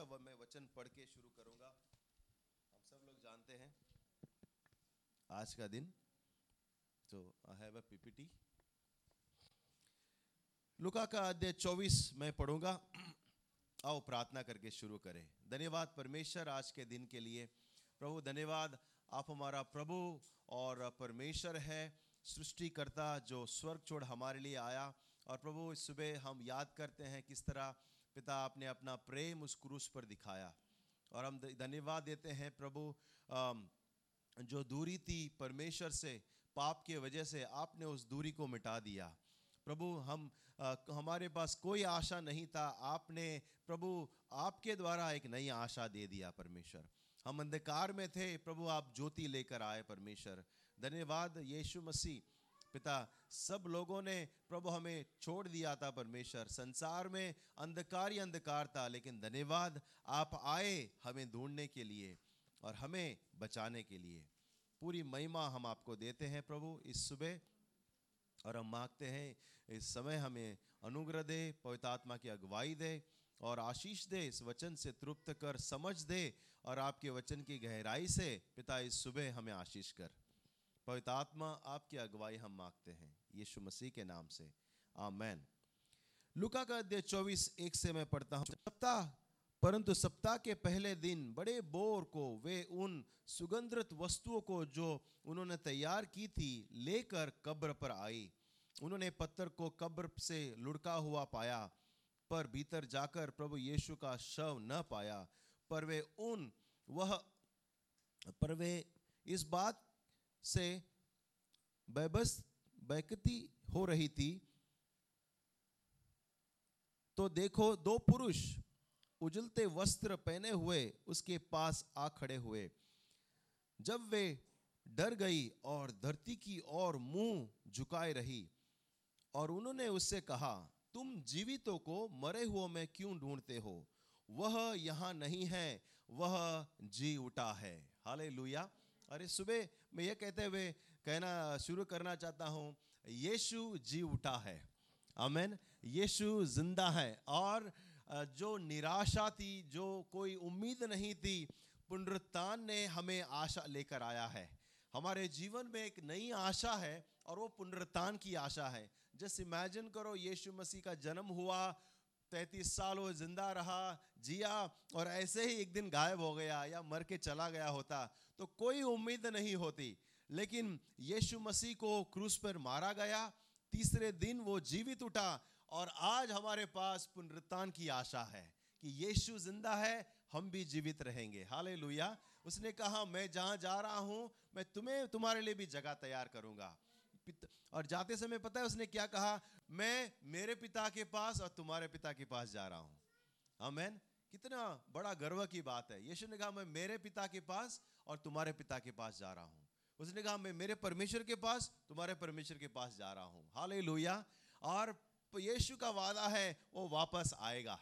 सा व- मैं वचन पढ़ के शुरू करूँगा। हम सब लोग जानते हैं, आज का दिन तो आई हैव अ पीपीटी लुका का अध्याय 24 मैं पढ़ूँगा। आओ प्रार्थना करके शुरू करें। धन्यवाद परमेश्वर आज के दिन के लिए। प्रभु, धन्यवाद। आप हमारा प्रभु और परमेश्वर है, सृष्टिकर्ता जो स्वर्ग छोड़ हमारे लिए आया। और प्रभु, इस सुबह हम याद करते हैं किस तरह पिता आपने अपना प्रेम उस क्रूस पर दिखाया। और हम धन्यवाद देते हैं प्रभु जो दूरी थी परमेश्वर से, पाप के वजह से आपने उस दूरी को मिटा दिया। प्रभु, हम हमारे पास कोई आशा नहीं था। आपने, प्रभु, आपके द्वारा एक नई आशा दे दिया परमेश्वर। हम अंधकार में थे। प्रभु, आप ज्योति लेकर आए परमेश्वर। धन्यवाद यीशु मसीह। पिता, सब लोगों ने प्रभु हमें छोड़ दिया था परमेश्वर। संसार में अंधकार ही अंधकार था, लेकिन धन्यवाद, आप आए हमें ढूँढने के लिए और हमें बचाने के लिए। पूरी महिमा हम आपको देते हैं प्रभु इस सुबह, और हम मांगते हैं इस समय हमें अनुग्रह दे, पवित्र आत्मा की अगुवाई दे और आशीष दे, इस वचन से तृप्त कर, समझ दे और आपके वचन की गहराई से पिता इस सुबह हमें आशीष कर। पवित्र आत्मा आपकी अगुवाई हम मांगते हैं। यीशु मसीह के नाम से। आमेन। लुका का अध्याय चौबीस, एक से मैं पढ़ता हूँ। सप्ताह, परंतु सप्ताह के पहले दिन बड़े बोर को, वे उन सुगंधित वस्तुओं को जो उन्होंने तैयार की थी, लेकर कब्र पर आई। उन्होंने पत्थर को कब्र से लुढ़का हुआ पाया, पर भीतर जाकर प्रभु यीशु का शव न पाया। पर वे उन, वह, पर वे इस बात से बेबस बैकती हो रही थी। तो देखो, दो पुरुष उजलते वस्त्र पहने हुए उसके पास आ खड़े हुए। जब वे डर गई और धरती की ओर मुँह झुकाए रही और उन्होंने उससे कहा, तुम जीवितों को मरे हुओं में क्यों ढूंढते हो? वह यहाँ नहीं है, वह जी उठा है। हाले अरे सुबह मैं ये कहते हुए कहना शुरू करना चाहता हूँ, यीशु जी उठा है। आमेन। यीशु ज़िंदा है और जो निराशा थी, जो कोई उम्मीद नहीं थी, पुनरुत्थान ने हमें आशा लेकर आया है। हमारे जीवन में एक नई आशा है और वो पुनरुत्थान की आशा है। जस्ट इमेजिन करो यीशु मसीह का जन्म हुआ तैतीस साल वो ज़िंदा रहा, जिया और ऐसे ही एक दिन गायब हो गया या मर के चला गया होता तो कोई उम्मीद नहीं होती। लेकिन यीशु मसीह को क्रूस पर मारा गया, तीसरे दिन वो जीवित उठा और आज हमारे पास पुनरुत्थान की आशा है कि यीशु ज़िंदा है, हम भी जीवित रहेंगे। हाले उसने कहा, मैं जहाँ जा रहा हूँ, मैं तुम्हें, तुम्हारे लिए भी जगह तैयार करूँगा। और जाते समय पता है उसने क्या कहा? मैं मेरे पिता के पास और तुम्हारे पिता के पास जा रहा हूँ। आमेन। कितना बड़ा गर्व की बात है। यीशु ने कहा, मैं मेरे पिता के पास और तुम्हारे पिता के पास जा रहा हूँ। उसने कहा, मैं मेरे परमेश्वर के पास, तुम्हारे परमेश्वर के पास जा रहा हूँ। हाले और यीशु का वादा है, वो वापस आएगा।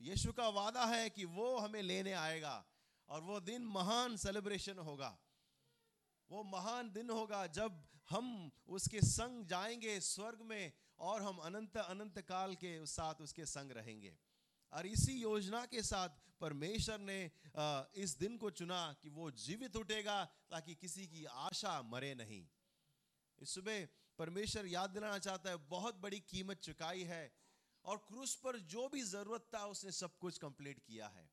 यीशु का वादा है कि वो हमें लेने आएगा और वो दिन महान सेलिब्रेशन होगा। वो महान दिन होगा जब हम उसके संग जाएँगे स्वर्ग में और हम अनंत अनंत काल के साथ उसके संग रहेंगे। और इसी योजना के साथ परमेश्वर ने इस दिन को चुना कि वो जीवित उठेगा ताकि किसी की आशा मरे नहीं। इस सुबह परमेश्वर याद दिलाना चाहता है, बहुत बड़ी कीमत चुकाई है और क्रूस पर जो भी ज़रूरत था उसने सब कुछ कंप्लीट किया है।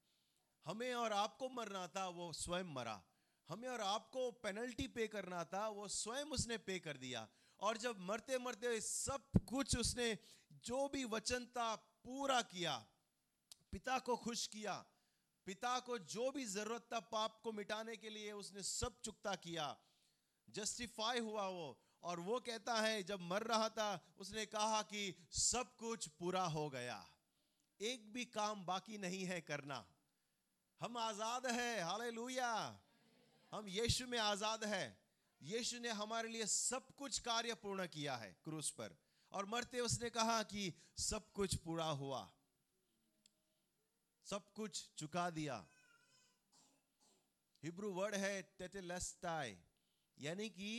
हमें और आपको मरना था, वो स्वयं मरा। हमें और आपको पेनल्टी पे करना था, वो स्वयं उसने पे कर दिया। और जब मरते मरते सब कुछ उसने जो भी वचन था पूरा किया, पिता को खुश किया, पिता को जो भी ज़रूरत था पाप को मिटाने के लिए उसने सब चुकता किया। जस्टिफाई हुआ वो। और वो कहता है, जब मर रहा था, उसने कहा कि सब कुछ पूरा हो गया। एक भी काम बाकी नहीं है करना। हम आज़ाद है। हालेलुया हम यीशु में आज़ाद है। यीशु ने हमारे लिए सब कुछ कार्य पूर्ण किया है क्रूस पर। और मरते उसने कहा कि सब कुछ पूरा हुआ। सब कुछ चुका दिया। हिब्रू वर्ड है टेटेलस्टाई यानी कि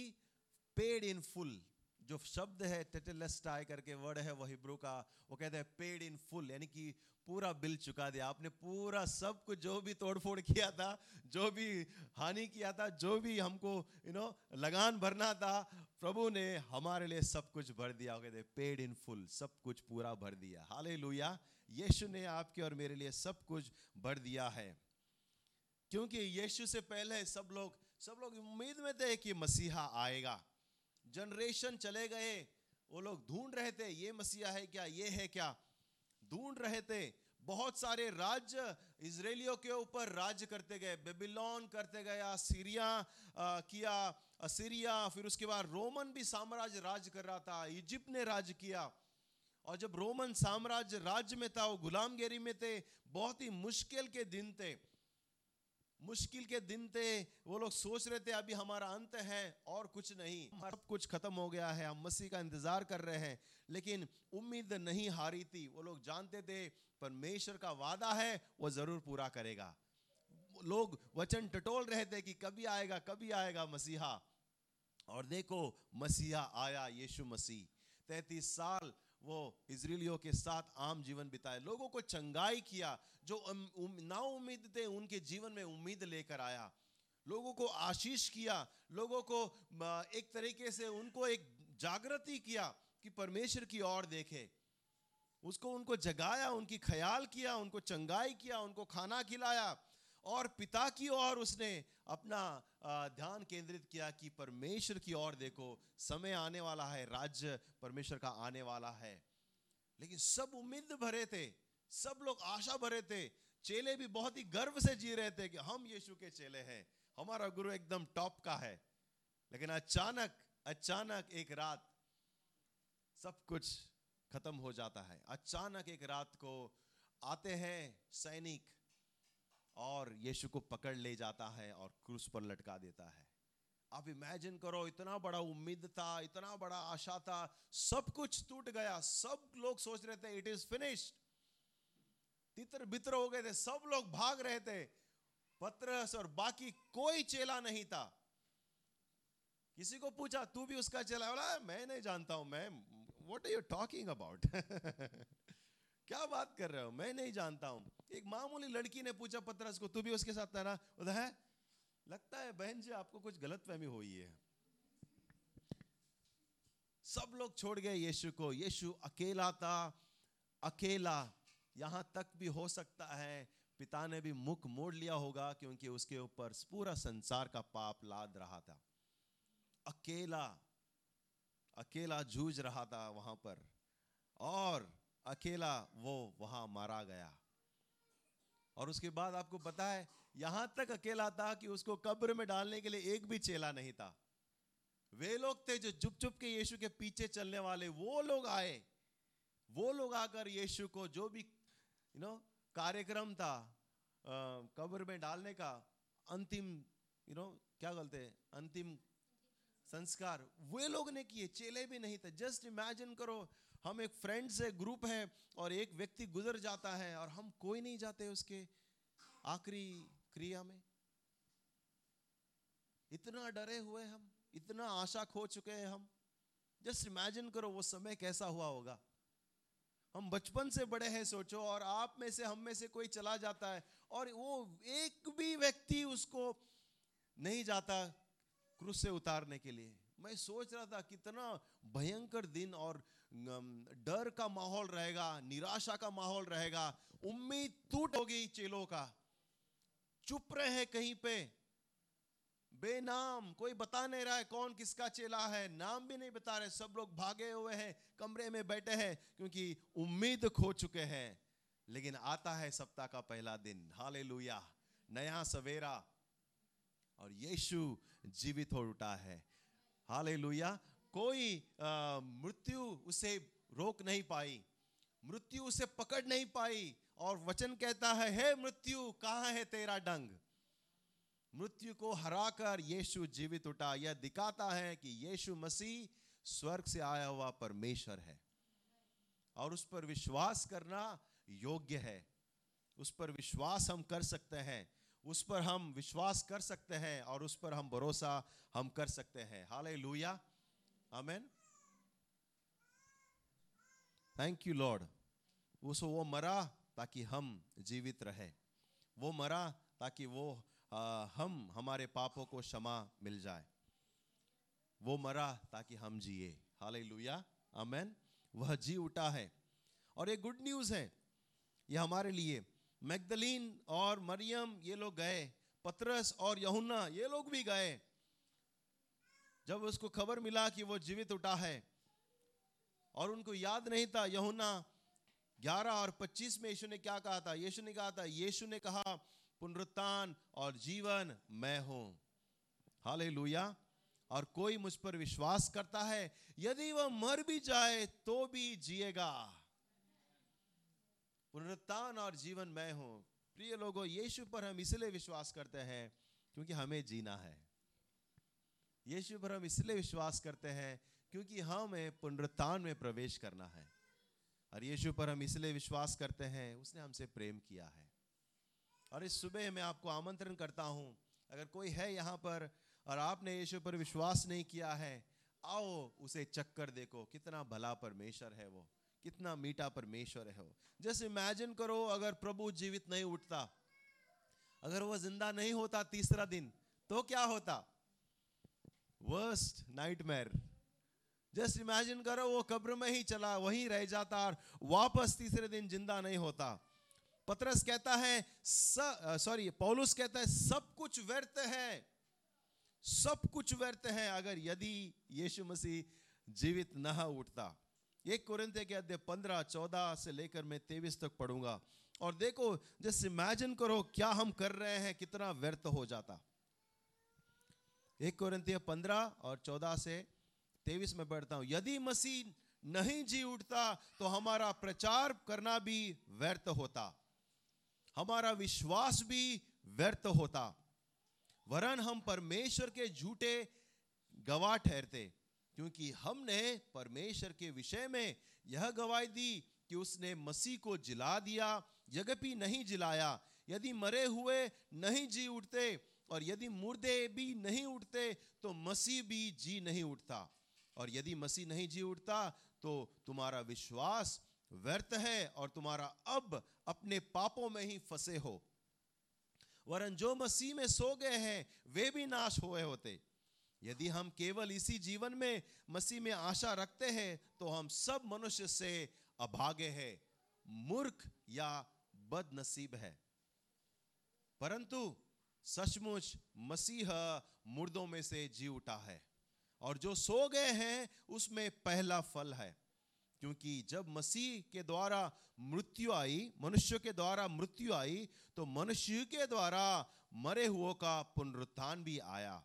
पेड इन फुल। जो शब्द है टेटेलेस्टाई करके वर्ड है, वो हिब्रू का, वो कहते हैं पेड इन फुल यानी कि पूरा बिल चुका दिया। आपने पूरा सब कुछ जो भी तोड़फोड़ किया था, जो भी हानि किया था, जो भी हमको यू नो लगान भरना था, प्रभु ने हमारे लिए सब कुछ भर दिया। वो कहते पेड इन फुल सब कुछ पूरा भर दिया। हाले यीशु ने आपके और मेरे लिए सब कुछ भर दिया है। क्योंकि यीशु से पहले सब लोग सब लोग उम्मीद में थे कि मसीहा आएगा। जनरेशन चले गए, वो लोग ढूंढ रहे थे, ये मसीहा है क्या, ये है क्या? ढूंढ रहे थे। बहुत सारे राज्य इसराइलियों के ऊपर राज्य करते गए। बेबीलोन करते गया सीरिया किया सीरिया फिर उसके बाद रोमन भी साम्राज्य राज कर रहा था इजिप्ट ने राज किया। और जब रोमन साम्राज्य राज्य में था, वो गुलामगिरी में थे, बहुत ही मुश्किल के दिन थे। मुश्किल के दिन थे, वो लोग सोच रहे थे, अभी हमारा अंत है और कुछ नहीं। सब कुछ खत्म हो गया है, हम मसीह का इंतज़ार कर रहे हैं। लेकिन उम्मीद नहीं हारी थी। वो लोग जानते थे, परमेश्वर का वादा है, वो ज़रूर पूरा करेगा। लोग वचन टटोल रहे थे कि कभी आएगा कभी आएगा मसीहा। और देखो, मसीहा आया, यीशु मसीह। तैतीस साल वो इसराइलियों के साथ आम जीवन बिताए। लोगों को चंगाई किया, जो ना उम्मीद थे, उनके जीवन में उम्मीद लेकर आया। लोगों को आशीष किया, लोगों को एक तरीके से उनको एक जागृति किया कि परमेश्वर की ओर देखे। उसको उनको जगाया, उनकी ख्याल किया, उनको चंगाई किया, उनको खाना खिलाया और पिता की ओर उसने अपना ध्यान केंद्रित किया कि परमेश्वर की ओर देखो, समय आने वाला है, राज्य परमेश्वर का आने वाला है। लेकिन सब उम्मीद भरे थे, सब लोग आशा भरे थे, चेले भी बहुत ही गर्व से जी रहे थे कि हम यीशु के चेले हैं, हमारा गुरु एकदम टॉप का है। लेकिन अचानक अचानक एक रात सब कुछ खत्म हो जाता है। अचानक एक रात को आते हैं सैनिक और यीशु को पकड़ ले जाता है और क्रूस पर लटका देता है। आप इमेजिन करो, इतना बड़ा उम्मीद था, इतना बड़ा आशा था, सब कुछ टूट गया, सब लोग सोच रहे थे इट इज़ फिनिश्ड तितर बितर हो गए थे, सब लोग भाग रहे थे। पत्रस और बाकी कोई चेला नहीं था। किसी को पूछा, तू भी उसका चेला? बोला, मैं नहीं जानता हूँ, मैं what are you talking about क्या बात कर रहे हो? मैं नहीं जानता हूँ। एक मामूली लड़की ने पूछा पत्रस को, तू भी उसके साथ था ना है। लगता है, बहन जी, आपको कुछ गलत फहमी हुई है। सब लोग छोड़ गए यीशु को। यीशु अकेला था, अकेला। यहाँ तक भी हो सकता है, पिता ने भी मुख मोड़ लिया होगा, क्योंकि उसके ऊपर पूरा संसार का पाप लाद रहा था। अकेला अकेला जूझ रहा था वहाँ पर। और अकेला वो वहाँ मारा गया। और उसके बाद आपको पता है, यहाँ तक अकेला था कि उसको कब्र में डालने के लिए एक भी चेला नहीं था। वे लोग थे जो चुप चुप के यीशु के पीछे चलने वाले। वो लोग आए। वो लोग आकर यीशु को जो भी यू नो कार्यक्रम था कब्र में डालने का, अंतिम यू नो क्या बोलते हैं, अंतिम संस्कार, वे लोग ने किए। चेले भी नहीं थे। जस्ट इमेजिन करो हम एक फ्रेंड से ग्रुप है और एक व्यक्ति गुजर जाता है और हम कोई नहीं जाते उसके आखिरी क्रिया में। इतना डरे हुए हम, इतना आशा खो चुके हैं हम। जस्ट इमेजिन करो वो समय कैसा हुआ होगा। हम बचपन से बड़े हैं, सोचो, और आप में से, हम में से कोई चला जाता है और वो एक भी व्यक्ति उसको नहीं जाता क्रूस से उतारने के लिए। मैं सोच रहा था कितना भयंकर दिन और डर का माहौल रहेगा, निराशा का माहौल रहेगा, उम्मीद टूट होगी चेलों का। चुप रहे कहीं पे। बेनाम, कोई बता नहीं रहा है कौन किसका चेला है, नाम भी नहीं बता रहे, सब लोग भागे हुए हैं, कमरे में बैठे हैं, क्योंकि उम्मीद खो चुके हैं। लेकिन आता है सप्ताह का पहला दिन। हाले नया सवेरा। और यीशु जीवित हो उठा है। हाले कोई मृत्यु उसे रोक नहीं पाई, मृत्यु उसे पकड़ नहीं पाई और वचन कहता है, हे मृत्यु, कहाँ है तेरा डंग? मृत्यु को हराकर यीशु जीवित उठा। यह दिखाता है कि यीशु मसीह स्वर्ग से आया हुआ परमेश्वर है और उस पर विश्वास करना योग्य है। उस पर विश्वास हम कर सकते हैं, उस पर हम विश्वास कर सकते हैं और उस पर हम भरोसा हम कर सकते हैं। Hallelujah amen thank you Lord उस वो मरा ताकि हम जीवित रहे। वो मरा ताकि वो हम, हमारे पापों को क्षमा मिल जाए। वो मरा ताकि हम जिए। हालेलुया आमेन वह जी उठा है। और एक गुड न्यूज़ है। ये हमारे लिए। मैगदलीन और मरियम, ये लोग गए। पतरस और यहुन्ना, ये लोग भी गए। जब उसको खबर मिला कि वो जीवित उठा है, और उनको याद नहीं था यहुना 11 और 25 में यीशु ने क्या कहा था? यीशु ने कहा था, यीशु ने कहा, पुनरुत्थान और जीवन मैं हूँ। हाले और कोई मुझ पर विश्वास करता है, यदि वह मर भी जाए तो भी जिएगा। पुनरुत्थान और जीवन मैं हूँ। प्रिय लोगों, यीशु पर हम इसलिए विश्वास करते हैं, क्योंकि हमें जीना है। यीशु पर हम इसलिए विश्वास करते हैं क्योंकि हमें पुनरुत्थान में प्रवेश करना है। और यीशु पर हम इसलिए विश्वास करते हैं, उसने हमसे प्रेम किया है। और इस सुबह मैं आपको आमंत्रण करता हूँ, अगर कोई है यहाँ पर और आपने यीशु पर विश्वास नहीं किया है, आओ उसे चक्कर देखो, कितना भला परमेश्वर है वो, कितना मीठा परमेश्वर है वो। जैसे इमेजिन करो, अगर प्रभु जीवित नहीं उठता, अगर वो ज़िंदा नहीं होता तीसरा दिन तो क्या होता? वर्स्ट नाइटमेयर जस्ट इमेजिन करो, वो कब्र में ही चला, वहीं रह जाता और वापस तीसरे दिन ज़िंदा नहीं होता। पत्रस कहता है सॉरी पौलुस कहता है, सब कुछ व्यर्थ है, सब कुछ व्यर्थ है, अगर यदि यीशु मसीह जीवित न उठता। एक कुरिंथे के अध्याय पंद्रह, चौदह से लेकर मैं तेईस तक पढ़ूँगा। और देखो जस्ट इमेजिन करो, क्या हम कर रहे हैं, कितना व्यर्थ हो जाता। एक कुरिंथिय पंद्रह और चौदह से तेईस में पढ़ता हूँ। यदि मसीह नहीं जी उठता तो हमारा प्रचार करना भी व्यर्थ होता। हमारा विश्वास भी व्यर्थ होता। वरन हम परमेश्वर के झूठे गवाह ठहरते, क्योंकि हमने परमेश्वर के विषय में यह गवाही दी कि उसने मसीह को जिला दिया, यद्यपि नहीं जिलाया। यदि मरे हुए नहीं जी उठते और यदि मुर्दे भी नहीं उठते तो मसीह भी जी नहीं उठता। और यदि मसीह नहीं जी उठता तो तुम्हारा विश्वास व्यर्थ है और तुम्हारा अब अपने पापों में ही फंसे हो। वरन जो मसीह में सो गए हैं, वे भी नाश हुए होते। यदि हम केवल इसी जीवन में मसीह में आशा रखते हैं तो हम सब मनुष्य से अभागे हैं, मूर्ख या बदनसीब है। परंतु सचमुच मसीह मुर्दों में से जी उठा है और जो सो गए हैं, उसमें पहला फल है। क्योंकि जब मसीह के द्वारा मृत्यु आई, मनुष्य के द्वारा मृत्यु आई तो मनुष्य के द्वारा मरे हुओं का पुनरुत्थान भी आया।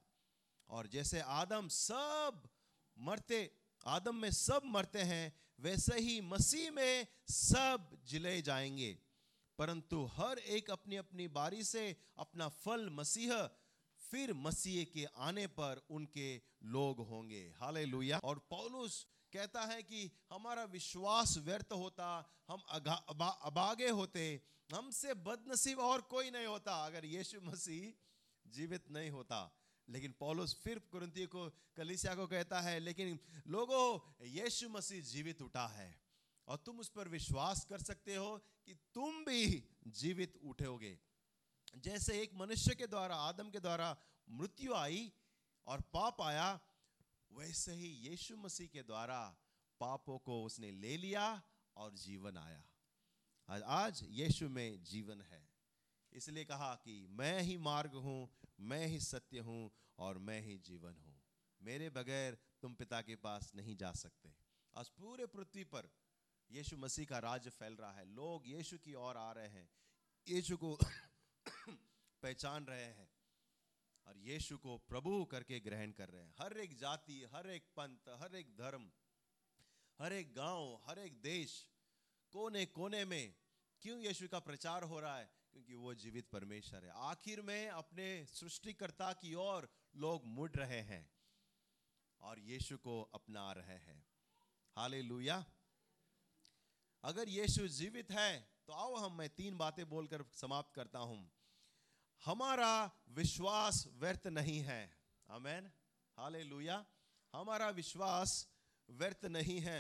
और जैसे आदम सब मरते, आदम में सब मरते हैं, वैसे ही मसीह में सब ज़िले जाएँगे। परंतु हर एक अपनी अपनी बारी से अपना फल मसीह फिर मसीह के आने पर उनके लोग होंगे। हाले और पौलुस कहता है कि हमारा विश्वास व्यर्थ होता हम अबा, अबागे होते हमसे बदनसीब और कोई नहीं होता। अगर यीशु मसीह जीवित नहीं होता। लेकिन पौलुस फिर कुरंती को कलिसिया को कहता है लेकिन लोगों यीशु मसीह जीवित उठा है। और तुम उस पर विश्वास कर सकते हो कि तुम भी जीवित उठोगे। जैसे एक मनुष्य के द्वारा, आदम के द्वारा मृत्यु आई और पाप आया, वैसे ही यीशु मसीह के द्वारा पापों को उसने ले लिया और जीवन आया। आज यीशु में जीवन है। इसलिए कहा कि मैं ही मार्ग हूँ, मैं ही सत्य हूँ और मैं ही जीवन हूँ। मेरे बगैर तुम पिता के पास नहीं जा सकते। आज पूरे पृथ्वी पर यीशु मसीह का राज्य फैल रहा है। लोग यीशु की ओर आ रहे हैं। यीशु को पहचान रहे हैं और यीशु को प्रभु करके ग्रहण कर रहे हैं। हर एक जाति, हर एक पंथ, हर एक धर्म, हर एक गाँव, हर एक देश कोने कोने में क्यों यीशु का प्रचार हो रहा है? क्योंकि वो जीवित परमेश्वर है। आखिर में अपने सृष्टिकर्ता की ओर लोग मुड़ रहे हैं और यीशु को अपना रहे हैं। हाले अगर यीशु जीवित है तो आओ हम, मैं तीन बातें बोलकर समाप्त करता हूँ। हमारा विश्वास व्यर्थ नहीं है। अमेन हाले हमारा विश्वास व्यर्थ नहीं है।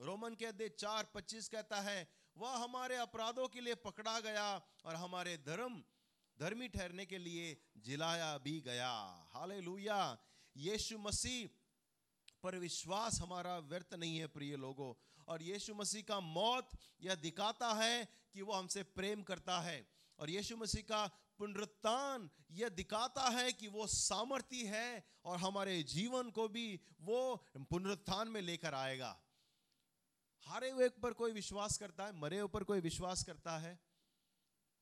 रोमन के अध्याय चार, पच्चीस कहता है, वह हमारे अपराधों के लिए पकड़ा गया और हमारे धर्म, धर्मी ठहरने के लिए जिलाया भी गया। हाले यीशु मसीह पर विश्वास हमारा व्यर्थ नहीं है, प्रिय लोगों। और यीशु मसीह का मौत यह दिखाता है कि वो हमसे प्रेम करता है। और यीशु मसीह का पुनरुत्थान यह दिखाता है कि वो सामर्थ्य है और हमारे जीवन को भी वो पुनरुत्थान में लेकर आएगा। हारे हुए पर कोई विश्वास करता है, मरे ऊपर कोई विश्वास करता है,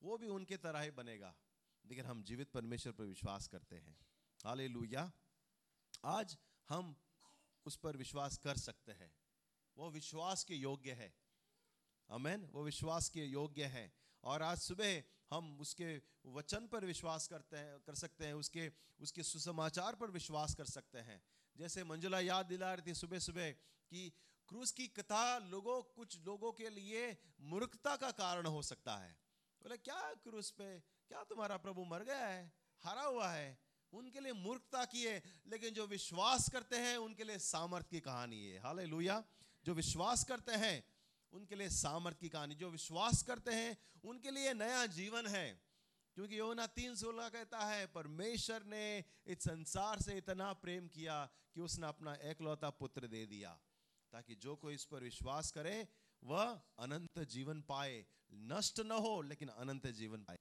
वो भी उनके तरह ही बनेगा। लेकिन हम जीवित परमेश्वर पर विश्वास करते हैं। हाले आज हम उस पर विश्वास कर सकते हैं। वो विश्वास के योग्य है। अमेन वो विश्वास के योग्य है। और आज सुबह हम उसके वचन पर विश्वास करते हैं, कर सकते हैं, उसके उसके सुसमाचार पर विश्वास कर सकते हैं। जैसे मंजुला याद दिला रही थी सुबह सुबह कि क्रूस की कथा लोगों, कुछ लोगों के लिए मूर्खता का कारण हो सकता है। बोले, क्या क्रूस पे? क्या तुम्हारा प्रभु मर गया है? हारा हुआ है? उनके लिए मूर्खता की है, लेकिन जो विश्वास करते हैं, उनके लिए सामर्थ की कहानी है। हाल जो विश्वास करते हैं, उनके लिए सामर्थ की कहानी। जो विश्वास करते हैं, उनके लिए नया जीवन है। क्योंकि योना तीन सोलह कहता है, परमेश्वर ने इस संसार से इतना प्रेम किया कि उसने अपना एकलौता पुत्र दे दिया, ताकि जो कोई इस पर विश्वास करे, वह अनंत जीवन पाए। नष्ट न हो, लेकिन अनंत जीवन पाए।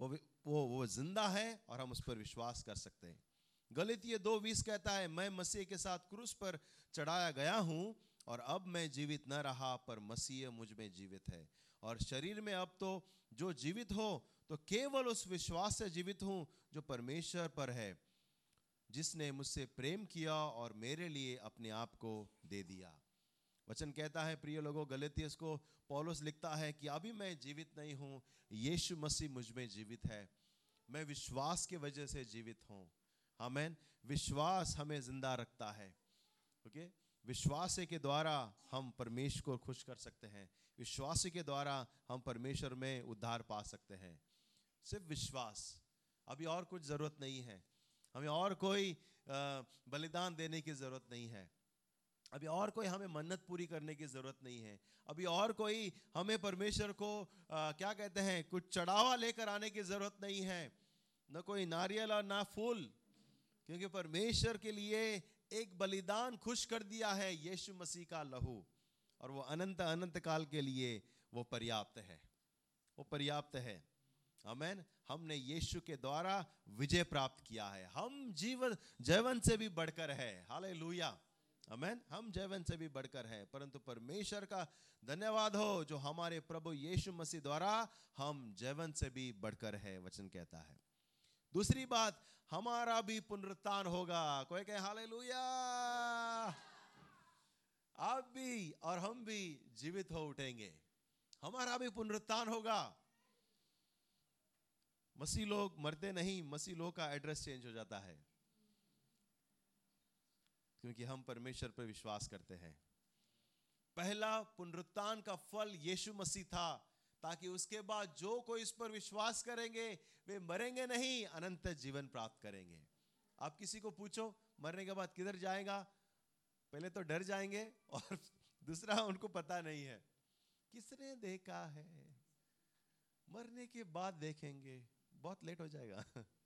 वो वो वो ज़िंदा है और हम उस पर विश्वास कर सकते हैं। गलित ये दो बीस कहता है, मैं मसीह के साथ क्रूस पर चढ़ाया गया हूँ और अब मैं जीवित न रहा, पर मसीह मुझमें जीवित है। और शरीर में अब तो जो जीवित हो तो केवल उस विश्वास से जीवित हूँ जो परमेश्वर पर है, जिसने मुझसे प्रेम किया और मेरे लिए अपने आप को दे दिया। वचन कहता है, प्रिय लोगों, गलतियस को पौलुस लिखता है कि अभी मैं जीवित नहीं हूँ, यीशु मसीह मुझमें जीवित है। मैं विश्वास के वजह से जीवित हूँ। हमें विश्वास हमें ज़िंदा रखता है। ओके? विश्वास के द्वारा हम परमेश्वर को खुश कर सकते हैं। विश्वास के द्वारा हम परमेश्वर में उद्धार पा सकते हैं। सिर्फ़ विश्वास। अभी और कुछ ज़रूरत नहीं है। हमें और कोई बलिदान देने की ज़रूरत नहीं है। अभी और कोई हमें मन्नत पूरी करने की ज़रूरत नहीं है। अभी और कोई हमें परमेश्वर को आ, क्या कहते हैं कुछ चढ़ावा लेकर आने की ज़रूरत नहीं है। न कोई नारियल और ना फूल क्योंकि परमेश्वर के लिए एक बलिदान खुश कर दिया है यीशु मसीह का लहू और वो अनंत अनंत काल के लिए वो पर्याप्त है। वो पर्याप्त है। अमेन हमने यीशु के द्वारा विजय प्राप्त किया है। हम जीवन जैवन से भी बढ़कर है। हाले लुया अमेन हम जैवन से भी बढ़कर है, परंतु परमेश्वर का धन्यवाद हो जो हमारे प्रभु यीशु मसीह द्वारा हम जैवन से भी बढ़कर है, वचन कहता है। दूसरी बात, हमारा भी पुनरुत्थान होगा। कोई कहे हाले आप भी और हम भी जीवित हो उठेंगे। हमारा भी पुनरुत्थान होगा। मसीह लोग मरते नहीं, मसीह लोग का एड्रेस चेंज हो जाता है। क्योंकि हम परमेश्वर पर विश्वास करते हैं। पहला पुनरुत्थान का फल यीशु मसीह था, ताकि उसके बाद जो कोई इस पर विश्वास करेंगे, वे मरेंगे नहीं, अनंत जीवन प्राप्त करेंगे। आप किसी को पूछो, मरने के बाद किधर जाएगा? पहले तो डर जाएँगे, और दूसरा उनको पता नहीं है, किसने देखा है? मरने के बाद देखेंगे, बहुत लेट हो जाएगा।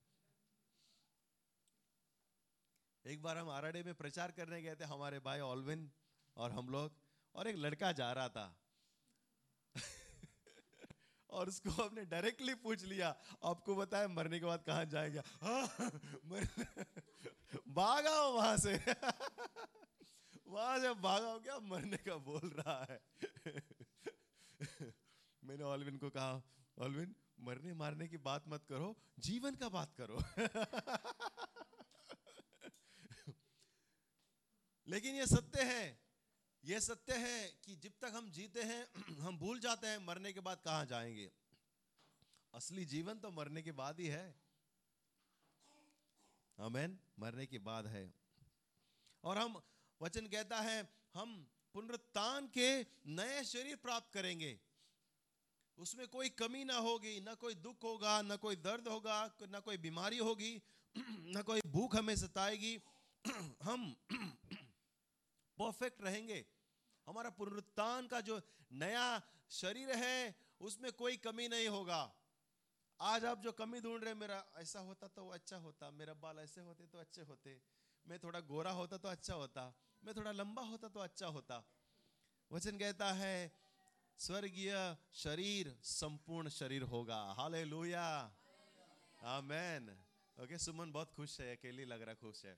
एक बार हम आराडे में प्रचार करने गए थे, हमारे भाई ऑलविन और हम लोग, और एक लड़का जा रहा था। और उसको हमने डायरेक्टली पूछ लिया, आपको बताया मरने के बाद कहाँ जाएगा? भागा हो वहाँ से। वहाँ से भागा हो क्या? मरने का बोल रहा है। मैंने ऑलविन को कहा, ऑलविन, मरने मारने की बात मत करो, जीवन का बात करो। लेकिन ये सत्य है, ये सत्य है कि जब तक हम जीते हैं, हम भूल जाते हैं, मरने के बाद कहाँ जाएँगे? असली जीवन तो मरने के बाद ही है। अमेन मरने के बाद है। और हम, वचन कहता है, हम पुनरुत्थान के नए शरीर प्राप्त करेंगे। उसमें कोई कमी ना होगी, ना कोई दुख होगा, ना कोई दर्द होगा, ना कोई बीमारी होगी, ना कोई भूख हमें सताएगी। हम परफेक्ट रहेंगे। हमारा पुनरुत्थान का जो नया शरीर है, उसमें कोई कमी नहीं होगा। आज आप जो कमी ढूंढ रहे मेरा ऐसा होता तो अच्छा होता, मेरा बाल ऐसे होते तो अच्छे होते, मैं थोड़ा गोरा होता तो अच्छा होता, मैं थोड़ा लंबा होता तो अच्छा होता। वचन कहता है, स्वर्गीय शरीर संपूर्ण शरीर होगा। हाले आमेन। ओके, सुमन बहुत खुश है, अकेली लग रहा खुश है।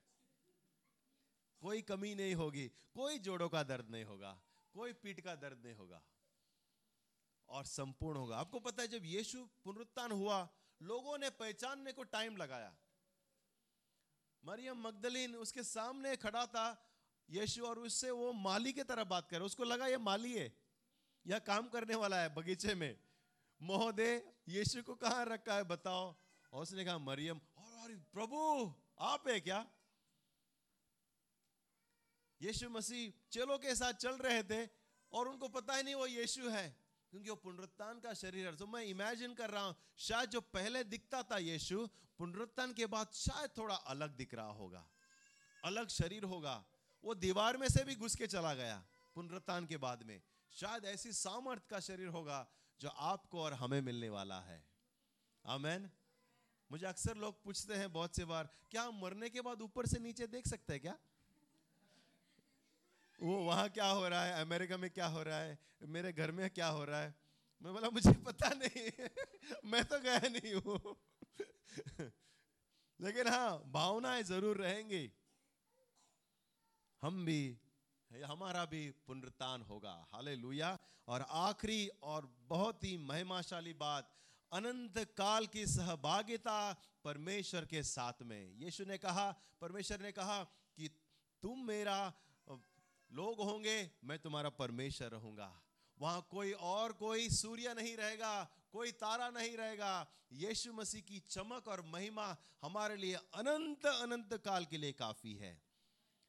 कोई कमी नहीं होगी, कोई जोड़ों का दर्द नहीं होगा, कोई पीठ का दर्द नहीं होगा। और संपूर्ण होगा। आपको पता है, जब यीशु पुनरुत्थान हुआ, लोगों ने पहचानने को टाइम लगाया। मरियम मगदलीन उसके सामने खड़ा था, यीशु और उससे वो माली की तरह बात कर उसको लगा, ये माली है या काम करने वाला है बगीचे में। महोदय, यीशु को कहा रखा है, बताओ? और उसने कहा, मरियम और, प्रभु, आप है क्या? यीशु मसीह चेलों के साथ चल रहे थे और उनको पता ही नहीं वो यीशु है, क्योंकि वो पुनरुत्थान का शरीर है। तो मैं इमेजिन कर रहा हूँ, शायद जो पहले दिखता था यीशु, पुनरुत्थान के बाद शायद थोड़ा अलग दिख रहा होगा, अलग शरीर होगा। वो दीवार में से भी घुस के चला गया पुनरुत्थान के बाद में। शायद ऐसी सामर्थ का शरीर होगा जो आपको और हमें मिलने वाला है। आमेन मुझे अक्सर लोग पूछते हैं बहुत से बार, क्या हम मरने के बाद ऊपर से नीचे देख सकते हैं क्या? वो वहाँ क्या हो रहा है? अमेरिका में क्या हो रहा है? मेरे घर में क्या हो रहा है? मैं बोला, मुझे पता नहीं। मैं तो गया नहीं हूँ। लेकिन हाँ भावनाएँ ज़रूर रहेंगी। हम भी, हमारा भी पुनरुत्थान होगा। हाले और आखिरी और बहुत ही महिमाशाली बात, अनंत काल की सहभागिता परमेश्वर के साथ में। यीशु ने कहा, परमेश्वर ने कहा कि, तुम मेरा लोग होंगे, मैं तुम्हारा परमेश्वर रहूँगा। वहाँ कोई और कोई सूर्य नहीं रहेगा, कोई तारा नहीं रहेगा। यीशु मसीह की चमक और महिमा हमारे लिए अनंत अनंत काल के लिए काफ़ी है।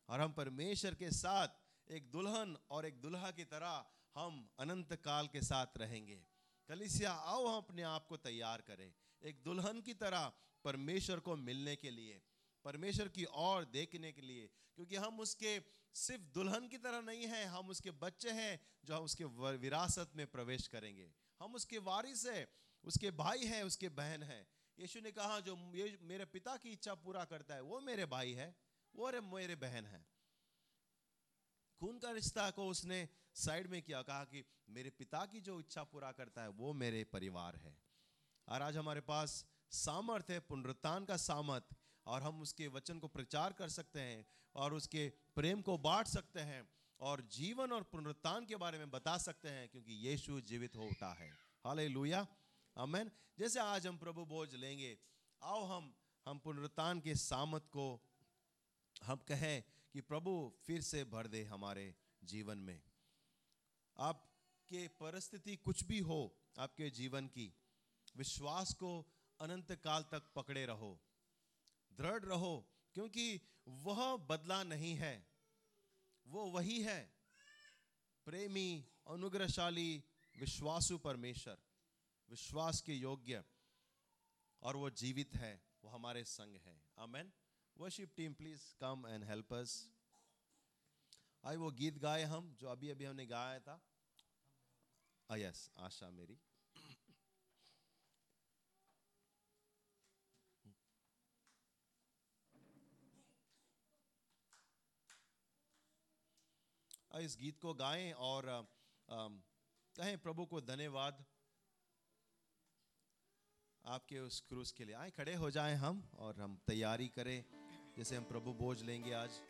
और हम परमेश्वर के साथ, एक दुल्हन और एक दुल्हा की तरह हम अनंत काल के साथ रहेंगे। कलिसिया, आओ हम अपने आप को तैयार करें। एक दुल्हन की तरह परमेश्वर को मिलने के लिए, परमेश्वर की ओर देखने के लिए, क्योंकि हम उसके सिर्फ़ दुल्हन की तरह नहीं है, हम उसके बच्चे हैं जो हम उसके विरासत में प्रवेश करेंगे। हम उसके वारिस है, उसके भाई हैं, उसके बहन हैं। यीशु ने कहा, जो ये मेरे पिता की इच्छा पूरा करता है, वो मेरे भाई है, वो मेरे बहन है। खून का रिश्ता को उसने साइड में किया, कहा कि मेरे पिता की जो इच्छा पूरा करता है, वो मेरे परिवार है। और आज हमारे पास सामर्थ है, पुनरुत्थान का सामर्थ। और हम उसके वचन को प्रचार कर सकते हैं और उसके प्रेम को बांट सकते हैं और जीवन और पुनरुत्थान के बारे में बता सकते हैं, क्योंकि यीशु जीवित हो उठा है। हाल लुया अमेन जैसे आज हम प्रभु बोझ लेंगे, आओ हम हम पुनरुत्थान के सामत को, हम कहें कि प्रभु फिर से भर दे हमारे जीवन में। आपके परिस्थिति कुछ भी हो, आपके जीवन की, विश्वास को अनंत काल तक पकड़े रहो। दृढ़ रहो, क्योंकि वह बदला नहीं है। वो वही है। प्रेमी, अनुग्रहशाली, विश्वासु परमेश्वर। विश्वास के योग्य। और वो जीवित है। वो हमारे संग है। Amen worship team please come and help us आई वो गीत गाए हम, जो अभी अभी हमने गाया था। यस आशा मेरी। इस गीत को गाएँ और कहें, प्रभु को धन्यवाद आपके उस क्रूज के लिए। आए, खड़े हो जाएँ हम और हम तैयारी करें, जैसे हम प्रभु बोझ लेंगे आज।